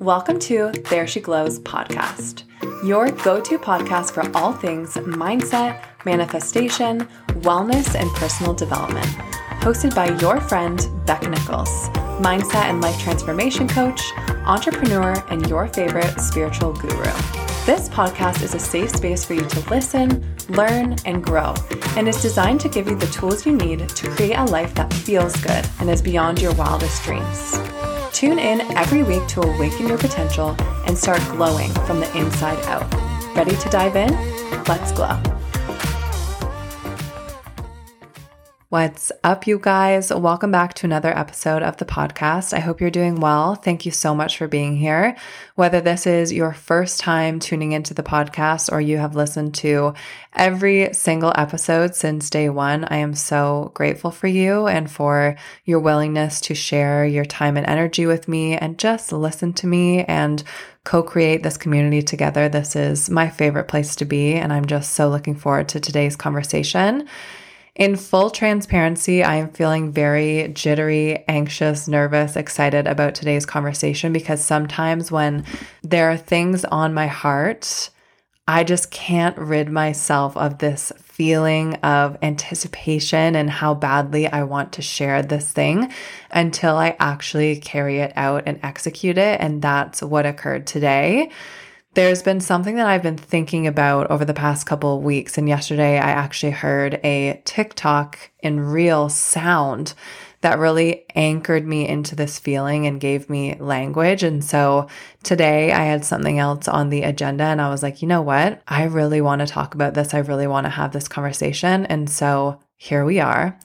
Welcome to There She Glows podcast, your go to podcast for all things mindset, manifestation, wellness, and personal development. Hosted by your friend, Becca Nicholls, mindset and life transformation coach, entrepreneur, and your favorite spiritual guru. This podcast is a safe space for you to listen, learn, and grow, and is designed to give you the tools you need to create a life that feels good and is beyond your wildest dreams. Tune in every week to awaken your potential and start glowing from the inside out. Ready to dive in? Let's glow. What's up, you guys? Welcome back to another episode of the podcast. I hope you're doing well. Thank you so much for being here. Whether this is your first time tuning into the podcast or you have listened to every single episode since day one, I am so grateful for you and for your willingness to share your time and energy with me and just listen to me and co create this community together. This is my favorite place to be, and I'm just so looking forward to today's conversation. In full transparency, I am feeling very jittery, anxious, nervous, excited about today's conversation because sometimes when there are things on my heart, I just can't rid myself of this feeling of anticipation and how badly I want to share this thing until I actually carry it out and execute it. And that's what occurred today there's been something that I've been thinking about over the past couple of weeks. And yesterday I actually heard a TikTok in real sound that really anchored me into this feeling and gave me language. And so today I had something else on the agenda and I was like, you know what? I really want to talk about this. I really want to have this conversation. And so here we are.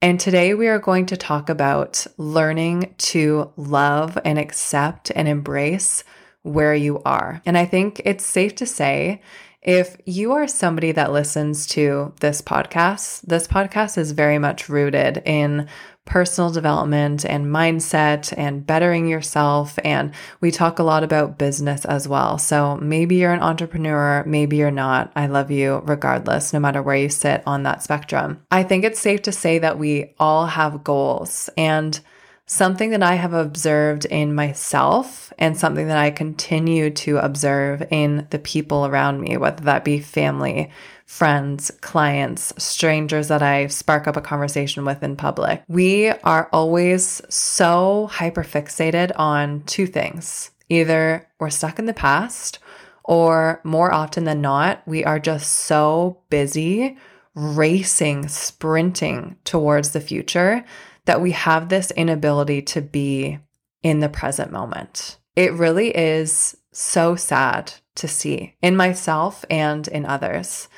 And today we are going to talk about learning to love and accept and embrace where you are. And I think it's safe to say if you are somebody that listens to this podcast, this podcast is very much rooted in personal development and mindset and bettering yourself. And we talk a lot about business as well. So maybe you're an entrepreneur, maybe you're not. I love you regardless, no matter where you sit on that spectrum. I think it's safe to say that we all have goals and something that I have observed in myself and something that I continue to observe in the people around me, whether that be family, friends, clients, strangers that I spark up a conversation with in public. We are always so hyper fixated on two things. Either we're stuck in the past, or more often than not, we are just so busy racing, sprinting towards the future that we have this inability to be in the present moment. It really is so sad to see in myself and in others.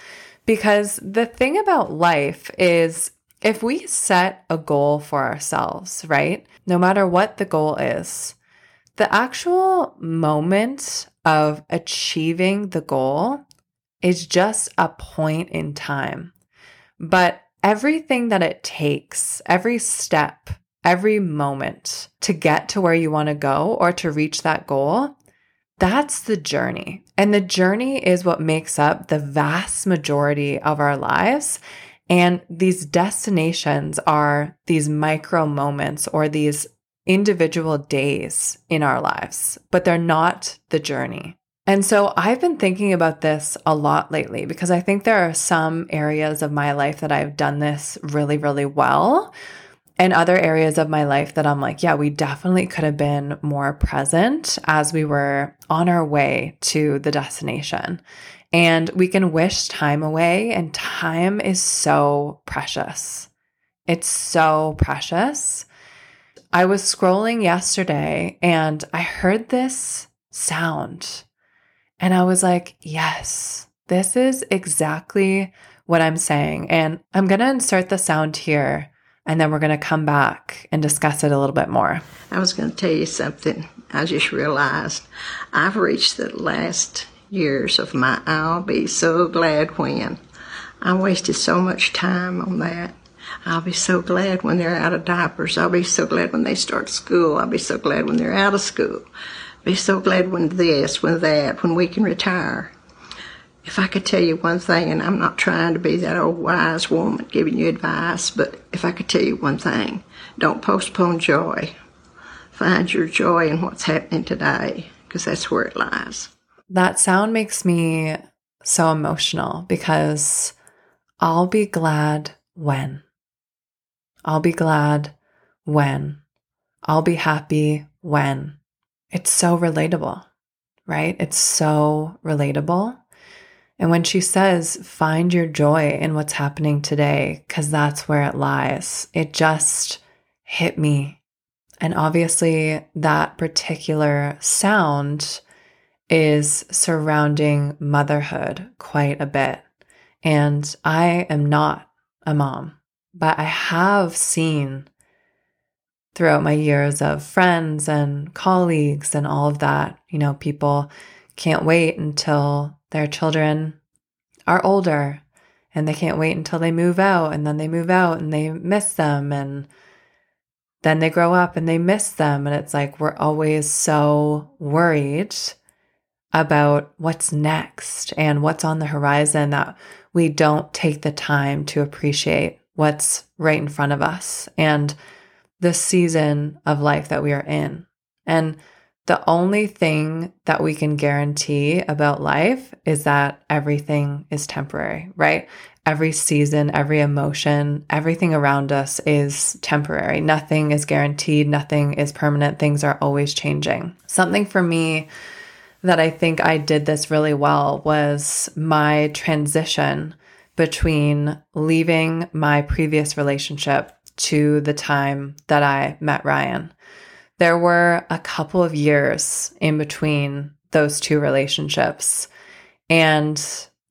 Because the thing about life is if we set a goal for ourselves, right? No matter what the goal is, the actual moment of achieving the goal is just a point in time. But everything that it takes, every step, every moment to get to where you want to go or to reach that goal, that's the journey. And the journey is what makes up the vast majority of our lives. And these destinations are these micro moments or these individual days in our lives, but they're not the journey. And so I've been thinking about this a lot lately because I think there are some areas of my life that I've done this really, really well. And other areas of my life that I'm like, yeah, we definitely could have been more present as we were on our way to the destination. And we can wish time away, and time is so precious. It's so precious. I was scrolling yesterday and I heard this sound and I was like, yes, this is exactly what I'm saying. And I'm going to insert the sound here and then we're going to come back and discuss it a little bit more. I was going to tell you something. I just realized I've reached the last years of my I'll be so glad when. I wasted so much time on that. I'll be so glad when they're out of diapers. I'll be so glad when they start school. I'll be so glad when they're out of school. Be so glad when this, when that, when we can retire. If I could tell you one thing, and I'm not trying to be that old wise woman giving you advice, but if I could tell you one thing, don't postpone joy. find your joy in what's happening today because that's where it lies. That sound makes me so emotional because I'll be glad when. I'll be glad when. I'll be happy when. It's so relatable, right? It's so relatable. And when she says, find your joy in what's happening today, because that's where it lies, it just hit me. And obviously, that particular sound is surrounding motherhood quite a bit. And I am not a mom, but I have seen throughout my years of friends and colleagues and all of that, you know, people can't wait until their children are older and they can't wait until they move out and then they move out and they miss them and then they grow up and they miss them. And it's like we're always so worried about what's next and what's on the horizon that we don't take the time to appreciate what's right in front of us. And the season of life that we are in. And the only thing that we can guarantee about life is that everything is temporary, right? Every season, every emotion, everything around us is temporary. Nothing is guaranteed, nothing is permanent. Things are always changing. Something for me that I think I did this really well was my transition between leaving my previous relationship to the time that I met Ryan. There were a couple of years in between those two relationships. And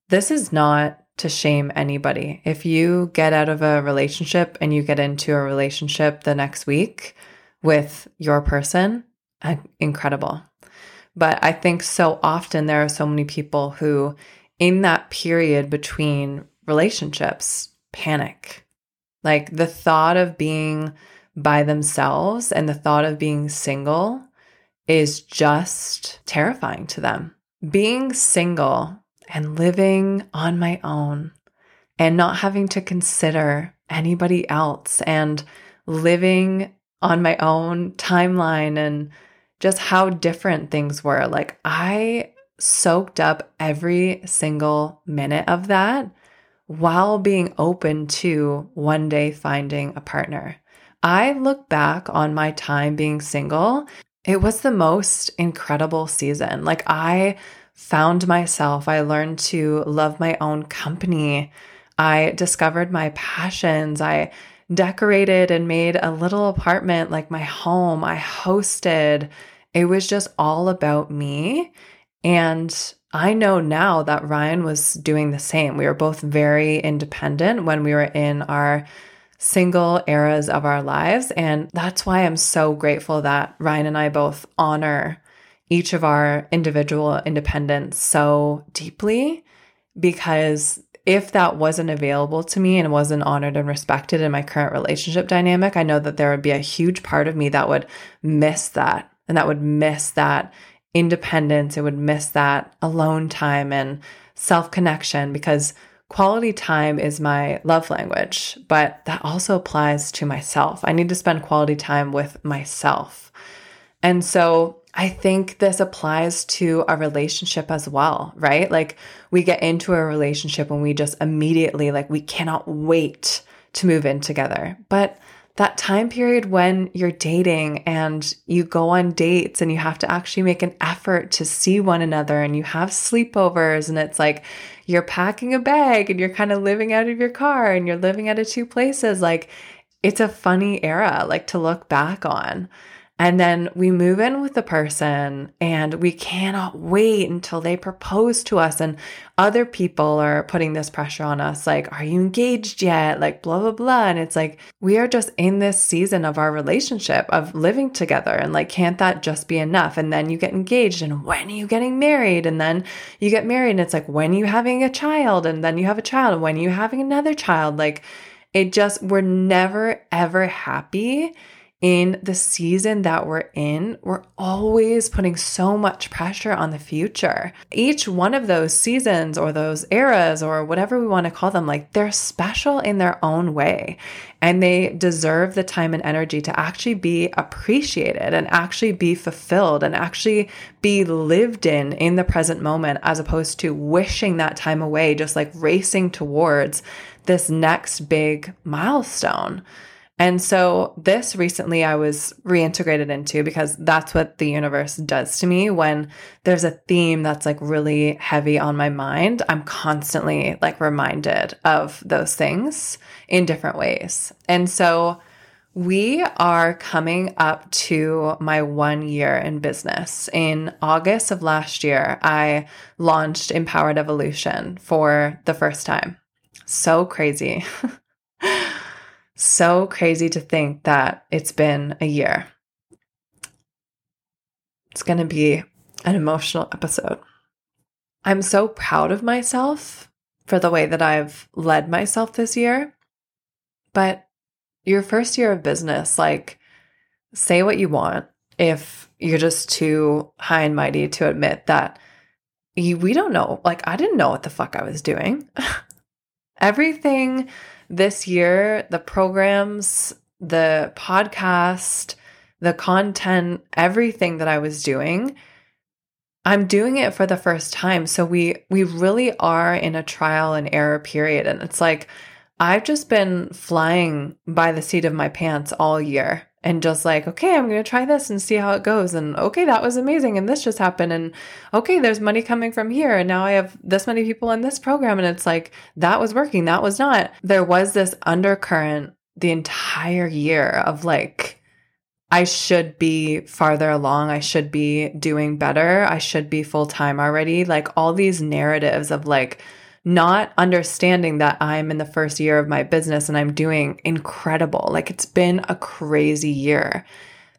this is not to shame anybody. If you get out of a relationship and you get into a relationship the next week with your person, uh, incredible. But I think so often there are so many people who, in that period between relationships, panic like the thought of being by themselves and the thought of being single is just terrifying to them. Being single and living on my own and not having to consider anybody else and living on my own timeline and just how different things were. Like I soaked up every single minute of that while being open to one day finding a partner. I look back on my time being single, it was the most incredible season. Like, I found myself, I learned to love my own company. I discovered my passions. I decorated and made a little apartment like my home. I hosted. It was just all about me. And I know now that Ryan was doing the same. We were both very independent when we were in our single eras of our lives. And that's why I'm so grateful that Ryan and I both honor each of our individual independence so deeply because if that wasn't available to me and wasn't honored and respected in my current relationship dynamic, I know that there would be a huge part of me that would miss that and that would miss that independence, it would miss that alone time and self connection because quality time is my love language, but that also applies to myself. I need to spend quality time with myself. And so I think this applies to a relationship as well, right? Like we get into a relationship and we just immediately, like, we cannot wait to move in together. But that time period when you're dating and you go on dates and you have to actually make an effort to see one another and you have sleepovers and it's like you're packing a bag and you're kind of living out of your car and you're living out of two places like it's a funny era like to look back on and then we move in with the person and we cannot wait until they propose to us. And other people are putting this pressure on us like, are you engaged yet? Like, blah, blah, blah. And it's like, we are just in this season of our relationship of living together. And like, can't that just be enough? And then you get engaged. And when are you getting married? And then you get married. And it's like, when are you having a child? And then you have a child. And when are you having another child? Like, it just, we're never, ever happy in the season that we're in, we're always putting so much pressure on the future. Each one of those seasons or those eras or whatever we want to call them, like they're special in their own way. And they deserve the time and energy to actually be appreciated and actually be fulfilled and actually be lived in in the present moment, as opposed to wishing that time away, just like racing towards this next big milestone. And so this recently I was reintegrated into because that's what the universe does to me when there's a theme that's like really heavy on my mind. I'm constantly like reminded of those things in different ways. And so we are coming up to my one year in business. In August of last year, I launched Empowered Evolution for the first time. So crazy. So crazy to think that it's been a year. It's going to be an emotional episode. I'm so proud of myself for the way that I've led myself this year. But your first year of business, like, say what you want if you're just too high and mighty to admit that you, we don't know. Like, I didn't know what the fuck I was doing. Everything this year, the programs, the podcast, the content, everything that I was doing, I'm doing it for the first time. So we we really are in a trial and error period and it's like I've just been flying by the seat of my pants all year and just like, okay, I'm going to try this and see how it goes. And okay, that was amazing. And this just happened. And okay, there's money coming from here. And now I have this many people in this program. And it's like, that was working, that was not. There was this undercurrent the entire year of like, I should be farther along. I should be doing better. I should be full time already. Like all these narratives of like, not understanding that I'm in the first year of my business and I'm doing incredible. Like it's been a crazy year.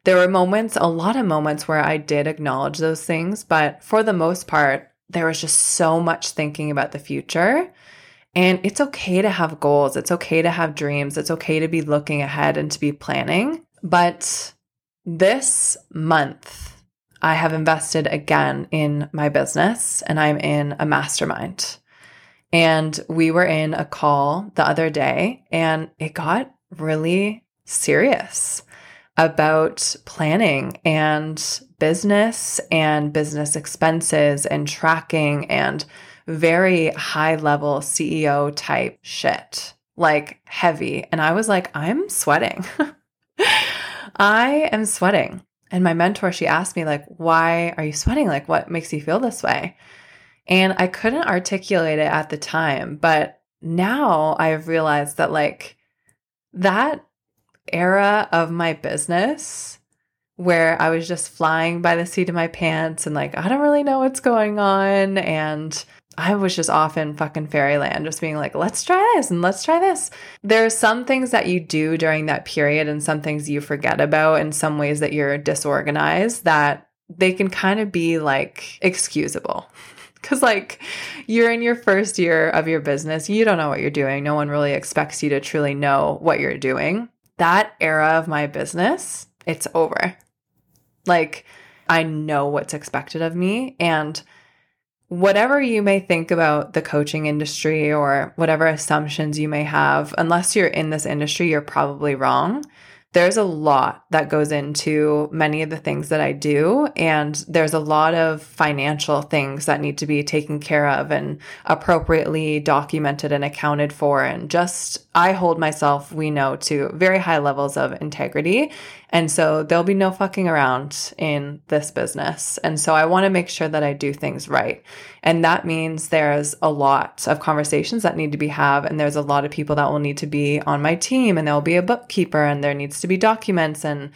There were moments, a lot of moments where I did acknowledge those things, but for the most part, there was just so much thinking about the future. And it's okay to have goals. It's okay to have dreams. It's okay to be looking ahead and to be planning. But this month, I have invested again in my business and I'm in a mastermind. And we were in a call the other day and it got really serious about planning and business and business expenses and tracking and very high level CEO type shit, like heavy. And I was like, I'm sweating. I am sweating. And my mentor, she asked me, like, why are you sweating? Like, what makes you feel this way? And I couldn't articulate it at the time, but now I've realized that like that era of my business where I was just flying by the seat of my pants and like, I don't really know what's going on. And I was just off in fucking fairyland, just being like, let's try this and let's try this. There are some things that you do during that period and some things you forget about and some ways that you're disorganized that they can kind of be like excusable. Because, like, you're in your first year of your business, you don't know what you're doing. No one really expects you to truly know what you're doing. That era of my business, it's over. Like, I know what's expected of me. And whatever you may think about the coaching industry or whatever assumptions you may have, unless you're in this industry, you're probably wrong there's a lot that goes into many of the things that I do. And there's a lot of financial things that need to be taken care of and appropriately documented and accounted for. And just, I hold myself, we know, to very high levels of integrity. And so there'll be no fucking around in this business. And so I want to make sure that I do things right. And that means there's a lot of conversations that need to be had. And there's a lot of people that will need to be on my team and there'll be a bookkeeper and there needs to be documents and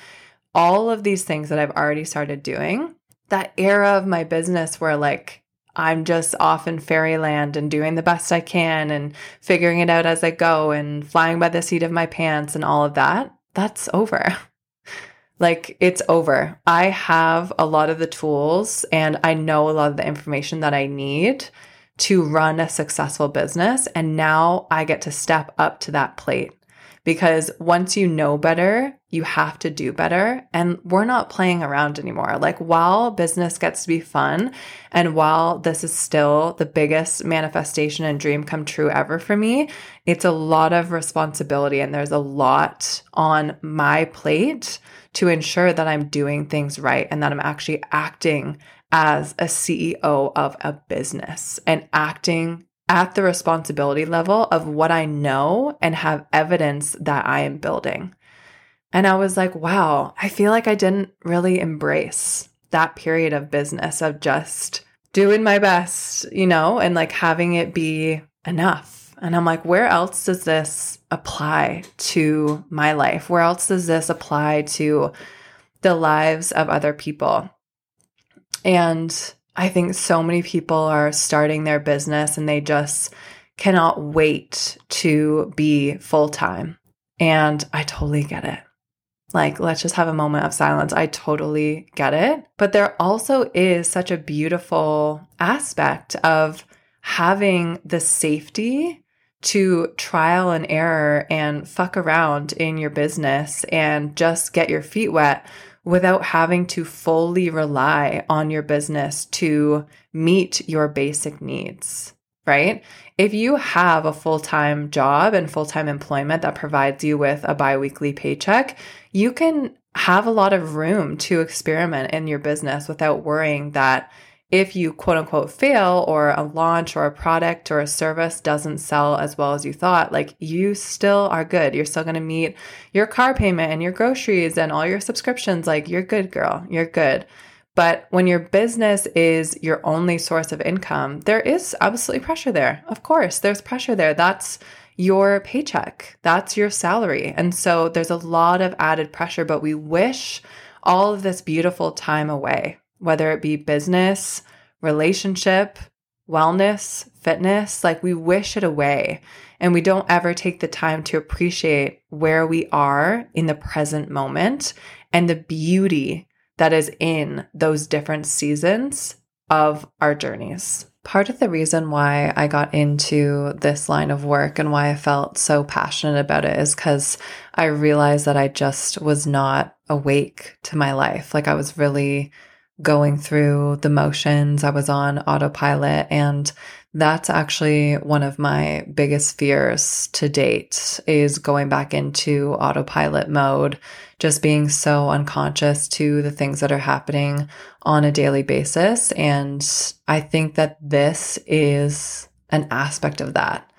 all of these things that I've already started doing. That era of my business where like I'm just off in fairyland and doing the best I can and figuring it out as I go and flying by the seat of my pants and all of that, that's over. like it's over. I have a lot of the tools and I know a lot of the information that I need to run a successful business. And now I get to step up to that plate because once you know better, you have to do better. And we're not playing around anymore. Like, while business gets to be fun, and while this is still the biggest manifestation and dream come true ever for me, it's a lot of responsibility and there's a lot on my plate to ensure that I'm doing things right and that I'm actually acting as a CEO of a business and acting at the responsibility level of what I know and have evidence that I am building. And I was like, wow, I feel like I didn't really embrace that period of business of just doing my best, you know, and like having it be enough. And I'm like, where else does this apply to my life? Where else does this apply to the lives of other people? And I think so many people are starting their business and they just cannot wait to be full time. And I totally get it. Like, let's just have a moment of silence. I totally get it. But there also is such a beautiful aspect of having the safety to trial and error and fuck around in your business and just get your feet wet without having to fully rely on your business to meet your basic needs, right? If you have a full time job and full time employment that provides you with a bi weekly paycheck, you can have a lot of room to experiment in your business without worrying that if you quote unquote fail or a launch or a product or a service doesn't sell as well as you thought, like you still are good. You're still going to meet your car payment and your groceries and all your subscriptions. Like you're good, girl. You're good. But when your business is your only source of income, there is absolutely pressure there. Of course, there's pressure there. That's your paycheck, that's your salary. And so there's a lot of added pressure, but we wish all of this beautiful time away whether it be business, relationship, wellness, fitness, like we wish it away. And we don't ever take the time to appreciate where we are in the present moment and the beauty that is in those different seasons of our journeys. Part of the reason why I got into this line of work and why I felt so passionate about it is because I realized that I just was not awake to my life. Like I was really going through the motions. I was on autopilot. And that's actually one of my biggest fears to date is going back into autopilot mode, just being so unconscious to the things that are happening on a daily basis. And I think that this is an aspect of that.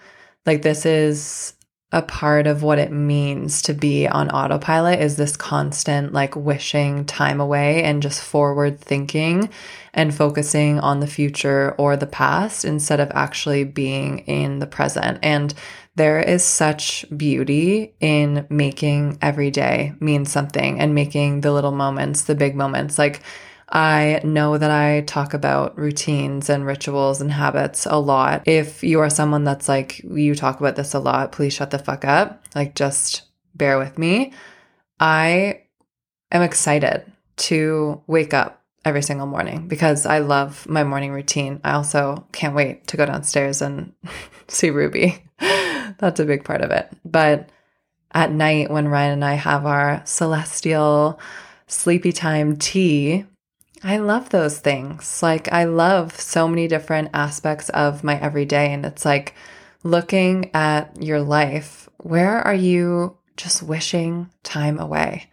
Like, this is a part of what it means to be on autopilot is this constant like wishing time away and just forward thinking and focusing on the future or the past instead of actually being in the present. And there is such beauty in making every day mean something and making the little moments, the big moments. Like, I know that I talk about routines and rituals and habits a lot. If you are someone that's like, you talk about this a lot, please shut the fuck up. Like, just bear with me. I am excited to wake up every single morning because I love my morning routine. I also can't wait to go downstairs and see Ruby. That's a big part of it. But at night, when Ryan and I have our celestial sleepy time tea, I love those things. Like, I love so many different aspects of my everyday. And it's like looking at your life, where are you just wishing time away?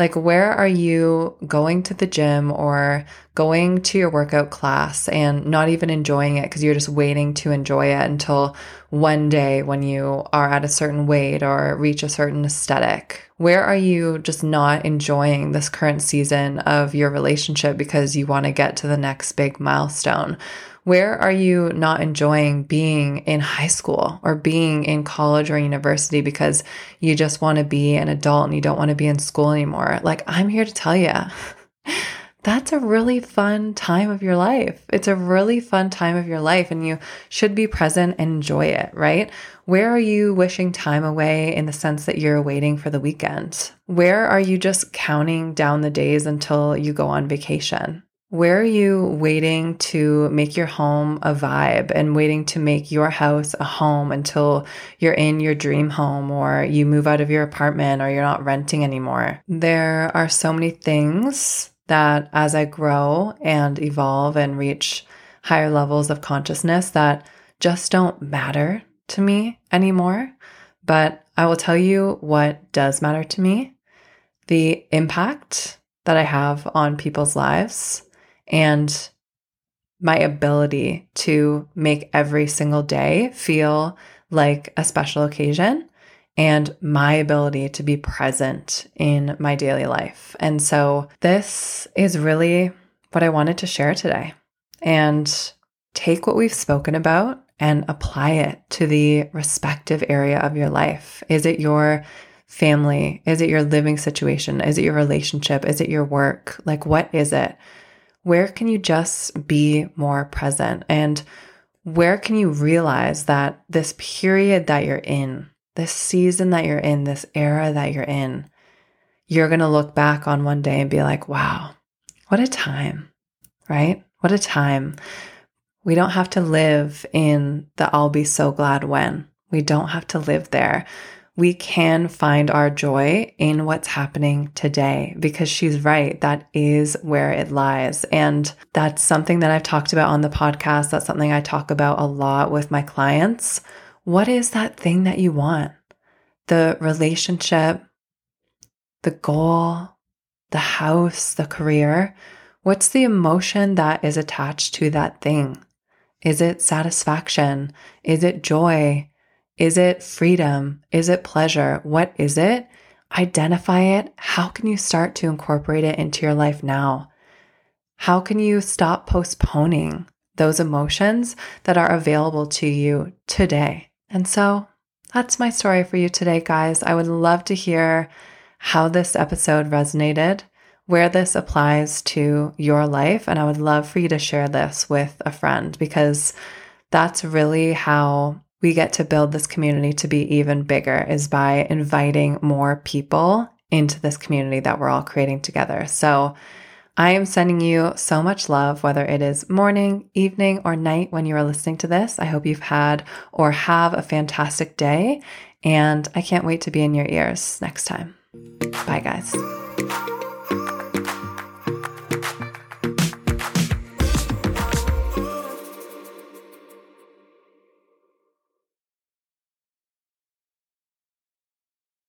Like, where are you going to the gym or going to your workout class and not even enjoying it because you're just waiting to enjoy it until one day when you are at a certain weight or reach a certain aesthetic? Where are you just not enjoying this current season of your relationship because you want to get to the next big milestone? Where are you not enjoying being in high school or being in college or university because you just want to be an adult and you don't want to be in school anymore? Like, I'm here to tell you. That's a really fun time of your life. It's a really fun time of your life, and you should be present and enjoy it, right? Where are you wishing time away in the sense that you're waiting for the weekend? Where are you just counting down the days until you go on vacation? Where are you waiting to make your home a vibe and waiting to make your house a home until you're in your dream home or you move out of your apartment or you're not renting anymore? There are so many things that as I grow and evolve and reach higher levels of consciousness that just don't matter to me anymore. But I will tell you what does matter to me the impact that I have on people's lives and my ability to make every single day feel like a special occasion and my ability to be present in my daily life. And so, this is really what I wanted to share today. And take what we've spoken about and apply it to the respective area of your life. Is it your family? Is it your living situation? Is it your relationship? Is it your work? Like, what is it? Where can you just be more present? And where can you realize that this period that you're in, this season that you're in, this era that you're in, you're going to look back on one day and be like, wow, what a time, right? What a time. We don't have to live in the I'll be so glad when. We don't have to live there we can find our joy in what's happening today because she's right. That is where it lies. And that's something that I've talked about on the podcast. That's something I talk about a lot with my clients. What is that thing that you want? The relationship, the goal, the house, the career. What's the emotion that is attached to that thing? Is it satisfaction? Is it joy? Is it freedom? Is it pleasure? What is it? Identify it. How can you start to incorporate it into your life now? How can you stop postponing those emotions that are available to you today? And so that's my story for you today, guys. I would love to hear how this episode resonated, where this applies to your life. And I would love for you to share this with a friend because that's really how we get to build this community to be even bigger is by inviting more people into this community that we're all creating together. So I am sending you so much love, whether it is morning, evening, or night when you are listening to this. I hope you've had or have a fantastic day. And I can't wait to be in your ears next time. Bye, guys.